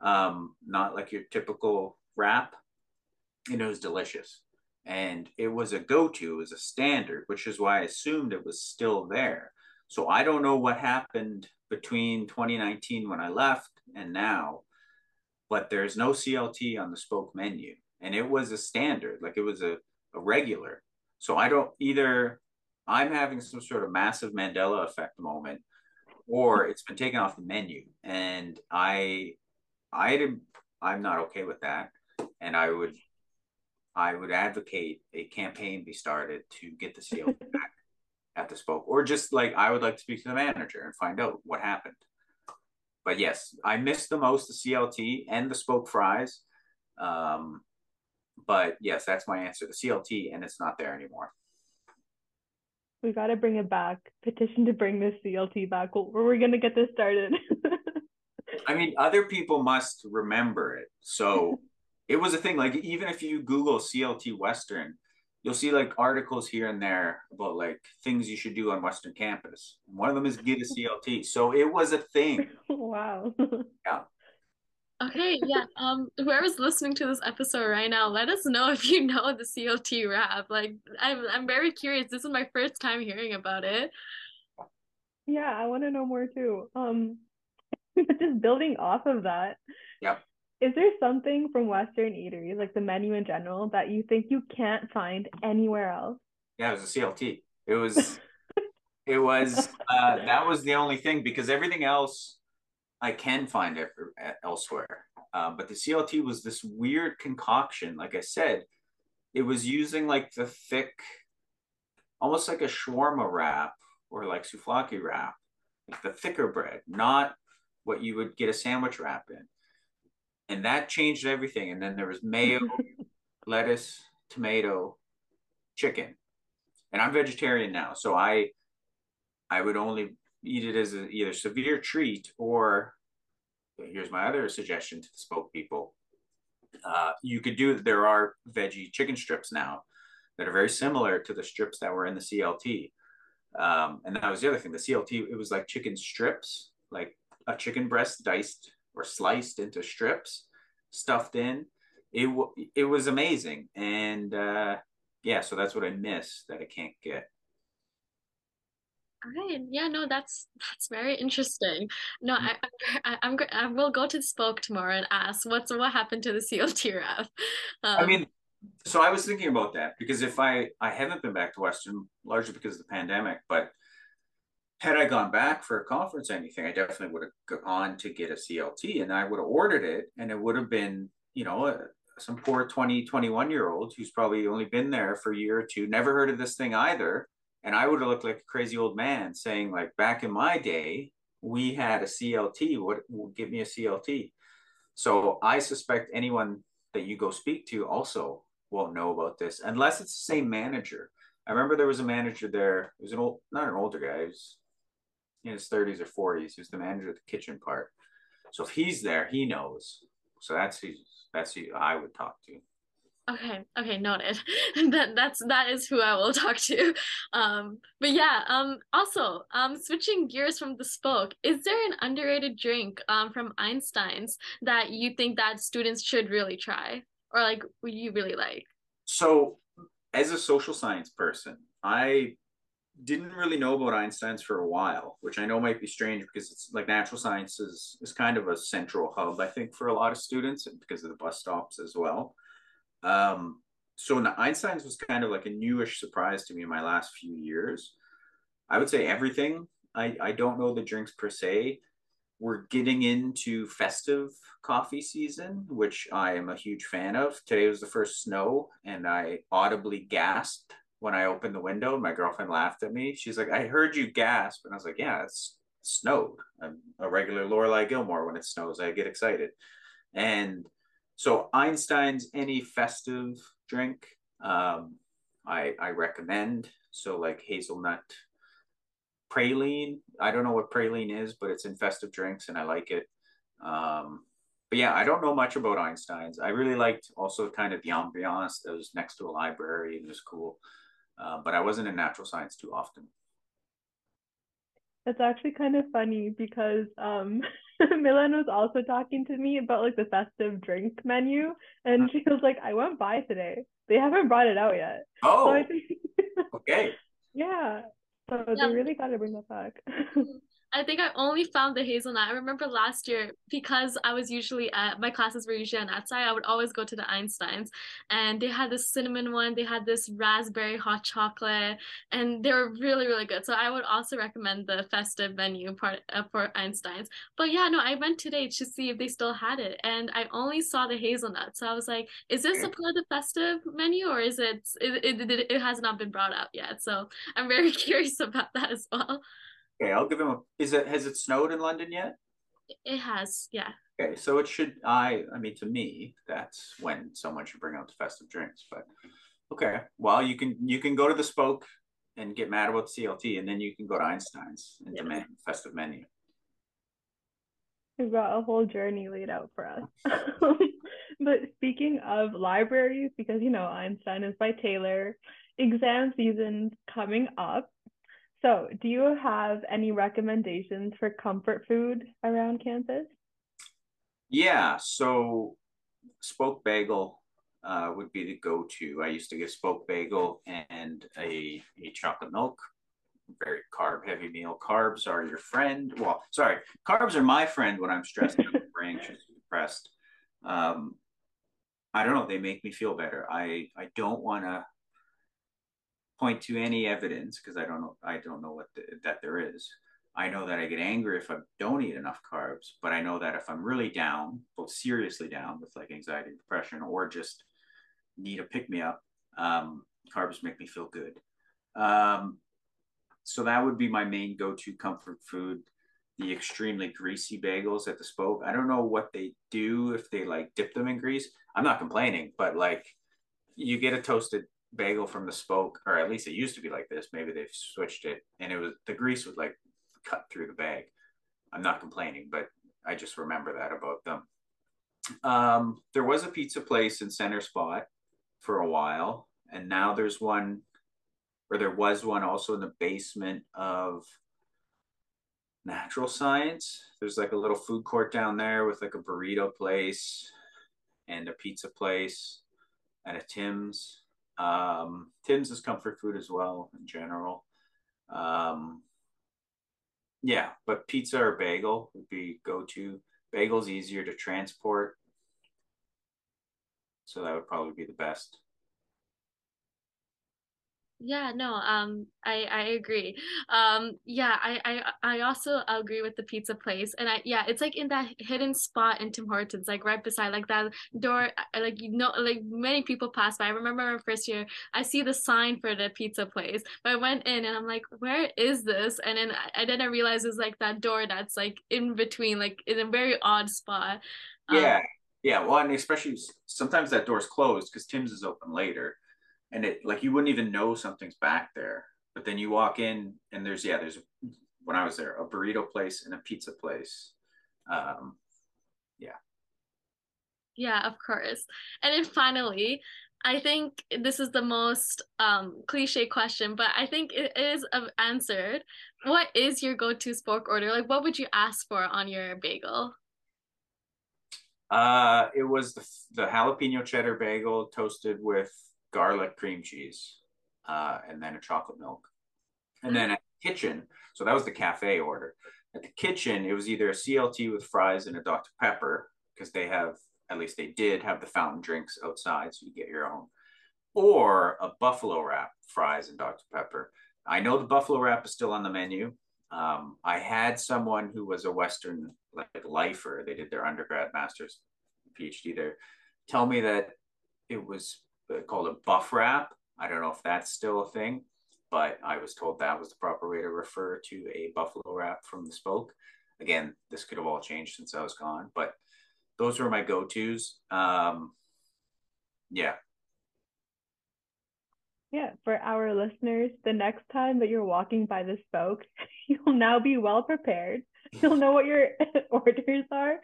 S3: um, not like your typical wrap. And it was delicious. And it was a go-to, it was a standard, which is why I assumed it was still there. So I don't know what happened between 2019 when I left and now, but there's no CLT on the spoke menu. And it was a standard, like it was a, a regular. So I don't either I'm having some sort of massive Mandela effect moment, or it's been taken off the menu. And I I didn't I'm not okay with that. And I would I would advocate a campaign be started to get the CLT back at the spoke, or just like I would like to speak to the manager and find out what happened. But yes, I miss the most the CLT and the spoke fries. Um, but yes, that's my answer. The CLT, and it's not there anymore.
S1: We got to bring it back. Petition to bring this CLT back. We're going to get this started.
S3: I mean, other people must remember it. So it was a thing. Like even if you Google CLT Western, you'll see like articles here and there about like things you should do on Western campus. One of them is get a CLT. So it was a thing.
S1: wow.
S3: Yeah.
S2: Okay, yeah. Um, whoever's listening to this episode right now, let us know if you know the CLT wrap. Like, I'm I'm very curious. This is my first time hearing about it.
S1: Yeah, I want to know more too. Um, just building off of that.
S3: Yeah.
S1: Is there something from Western eateries, like the menu in general, that you think you can't find anywhere else?
S3: Yeah, it was a CLT. It was, it was, uh, that was the only thing because everything else I can find it elsewhere. Uh, but the CLT was this weird concoction. Like I said, it was using like the thick, almost like a shawarma wrap or like souvlaki wrap, like the thicker bread, not what you would get a sandwich wrap in and that changed everything. And then there was mayo, lettuce, tomato, chicken, and I'm vegetarian now, so I I would only eat it as a, either severe treat or here's my other suggestion to the spoke people. Uh, you could do there are veggie chicken strips now that are very similar to the strips that were in the CLT. Um, and that was the other thing. The CLT, it was like chicken strips, like a chicken breast diced or sliced into strips, stuffed in. It it was amazing, and uh, yeah, so that's what I miss that I can't get.
S2: Right. Yeah, no, that's that's very interesting. No, I, I I'm I will go to the spoke tomorrow and ask what's what happened to the CLT wrap.
S3: Um, I mean, so I was thinking about that because if I I haven't been back to Western largely because of the pandemic, but had I gone back for a conference or anything, I definitely would have gone to get a CLT and I would have ordered it and it would have been, you know, a, some poor 20, 21 year old who's probably only been there for a year or two, never heard of this thing either. And I would have looked like a crazy old man saying like, back in my day, we had a CLT, what give me a CLT? So I suspect anyone that you go speak to also won't know about this unless it's the same manager. I remember there was a manager there. It was an old, not an older guy. He was in his 30s or 40s who's the manager of the kitchen part. So if he's there, he knows. So that's who that's who I would talk to.
S2: Okay, okay, noted. that that's that is who I will talk to. Um, but yeah, um, also, um, switching gears from the spoke, is there an underrated drink um from Einstein's that you think that students should really try, or like you really like?
S3: So, as a social science person, I didn't really know about Einstein's for a while, which I know might be strange because it's like natural sciences is kind of a central hub, I think, for a lot of students because of the bus stops as well. Um, so the Einstein's was kind of like a newish surprise to me in my last few years. I would say everything. I, I don't know the drinks per se. We're getting into festive coffee season, which I am a huge fan of. Today was the first snow, and I audibly gasped when I opened the window. My girlfriend laughed at me. She's like, I heard you gasp. And I was like, yeah, it's snowed. I'm a regular Lorelai Gilmore when it snows. I get excited. And so Einstein's any festive drink, um, I, I recommend. So like hazelnut praline. I don't know what praline is, but it's in festive drinks and I like it. Um, but yeah, I don't know much about Einstein's. I really liked also kind of the ambiance that was next to a library and it was cool. Uh, but I wasn't in natural science too often.
S1: It's actually kind of funny because um, Milan was also talking to me about like the festive drink menu, and mm. she was like, "I went by today. They haven't brought it out yet."
S3: Oh, so think... okay.
S1: Yeah, so yeah. they really got to bring that back.
S2: I think I only found the hazelnut. I remember last year because I was usually at my classes were usually on that side. I would always go to the Einsteins, and they had this cinnamon one. They had this raspberry hot chocolate, and they were really really good. So I would also recommend the festive menu part uh, for Einsteins. But yeah, no, I went today to see if they still had it, and I only saw the hazelnut. So I was like, is this a part of the festive menu, or is it it it, it, it has not been brought out yet? So I'm very curious about that as well.
S3: Okay, I'll give him a. Is it has it snowed in London yet?
S2: It has, yeah.
S3: Okay, so it should. I I mean, to me, that's when someone should bring out the festive drinks. But okay, well, you can you can go to the Spoke and get mad about the CLT, and then you can go to Einstein's and yeah. demand festive menu.
S1: We've got a whole journey laid out for us. but speaking of libraries, because you know Einstein is by Taylor, exam season's coming up. So, do you have any recommendations for comfort food around campus?
S3: Yeah, so Spoke Bagel uh, would be the go-to. I used to get Spoke Bagel and a, a chocolate milk. Very carb-heavy meal. Carbs are your friend. Well, sorry, carbs are my friend when I'm stressed, or anxious, depressed. Um, I don't know. They make me feel better. I I don't want to point to any evidence because I don't know I don't know what the, that there is. I know that I get angry if I don't eat enough carbs, but I know that if I'm really down, both seriously down with like anxiety, depression, or just need a pick me up, um, carbs make me feel good. Um, so that would be my main go-to comfort food. The extremely greasy bagels at the spoke. I don't know what they do if they like dip them in grease. I'm not complaining, but like you get a toasted bagel from the spoke, or at least it used to be like this. Maybe they've switched it, and it was the grease would like cut through the bag. I'm not complaining, but I just remember that about them. Um, there was a pizza place in Center Spot for a while, and now there's one, or there was one also in the basement of Natural Science. There's like a little food court down there with like a burrito place and a pizza place and a Tim's. Um, Tim's is comfort food as well in general. Um, yeah, but pizza or bagel would be go to. Bagel's easier to transport. So that would probably be the best.
S2: Yeah, no, um, I I agree. Um, yeah, I I I also agree with the pizza place, and I yeah, it's like in that hidden spot in Tim Hortons, like right beside like that door, like you know, like many people pass by. I remember my first year, I see the sign for the pizza place, but I went in and I'm like, where is this? And then I, then I realized it's like that door that's like in between, like in a very odd spot.
S3: Yeah, um, yeah. Well, and especially sometimes that door's closed because Tim's is open later and it like you wouldn't even know something's back there but then you walk in and there's yeah there's when i was there a burrito place and a pizza place um yeah
S2: yeah of course and then finally I think this is the most um, cliche question, but I think it is answered. What is your go-to spoke order? Like, what would you ask for on your bagel?
S3: Uh, it was the the jalapeno cheddar bagel toasted with garlic cream cheese, uh, and then a chocolate milk. And then at the kitchen, so that was the cafe order. At the kitchen, it was either a CLT with fries and a Dr. Pepper, because they have, at least they did have the fountain drinks outside, so you get your own, or a buffalo wrap, fries and Dr. Pepper. I know the buffalo wrap is still on the menu. Um, I had someone who was a Western like lifer. They did their undergrad, master's, PhD there. Tell me that it was called a buff wrap. I don't know if that's still a thing, but I was told that was the proper way to refer to a buffalo wrap from the spoke. Again, this could have all changed since I was gone, but those were my go-tos. Um, yeah.
S1: Yeah, for our listeners, the next time that you're walking by the spoke, you'll now be well prepared. You'll know what your orders are,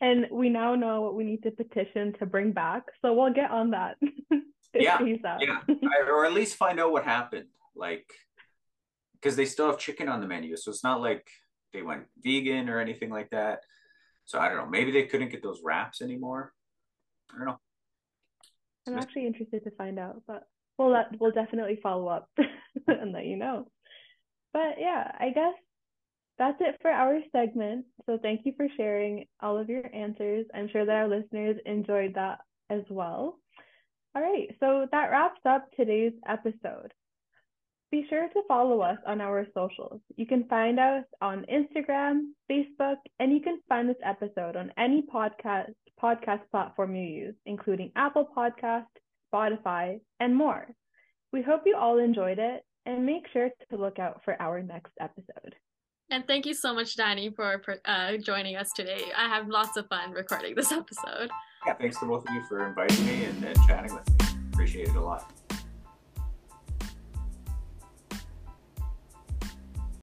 S1: and we now know what we need to petition to bring back. So we'll get on that.
S3: yeah, yeah, I, or at least find out what happened. Like, because they still have chicken on the menu, so it's not like they went vegan or anything like that. So I don't know. Maybe they couldn't get those wraps anymore. I don't know.
S1: I'm actually interested to find out, but we'll let, we'll definitely follow up and let you know. But yeah, I guess that's it for our segment. So thank you for sharing all of your answers. I'm sure that our listeners enjoyed that as well. All right, so that wraps up today's episode. Be sure to follow us on our socials. You can find us on Instagram, Facebook, and you can find this episode on any podcast podcast platform you use, including Apple Podcast, Spotify, and more. We hope you all enjoyed it and make sure to look out for our next episode.
S2: And thank you so much, Danny, for uh, joining us today. I have lots of fun recording this episode.
S3: Yeah, thanks to both of you for inviting me and, and chatting with me. Appreciate it a lot.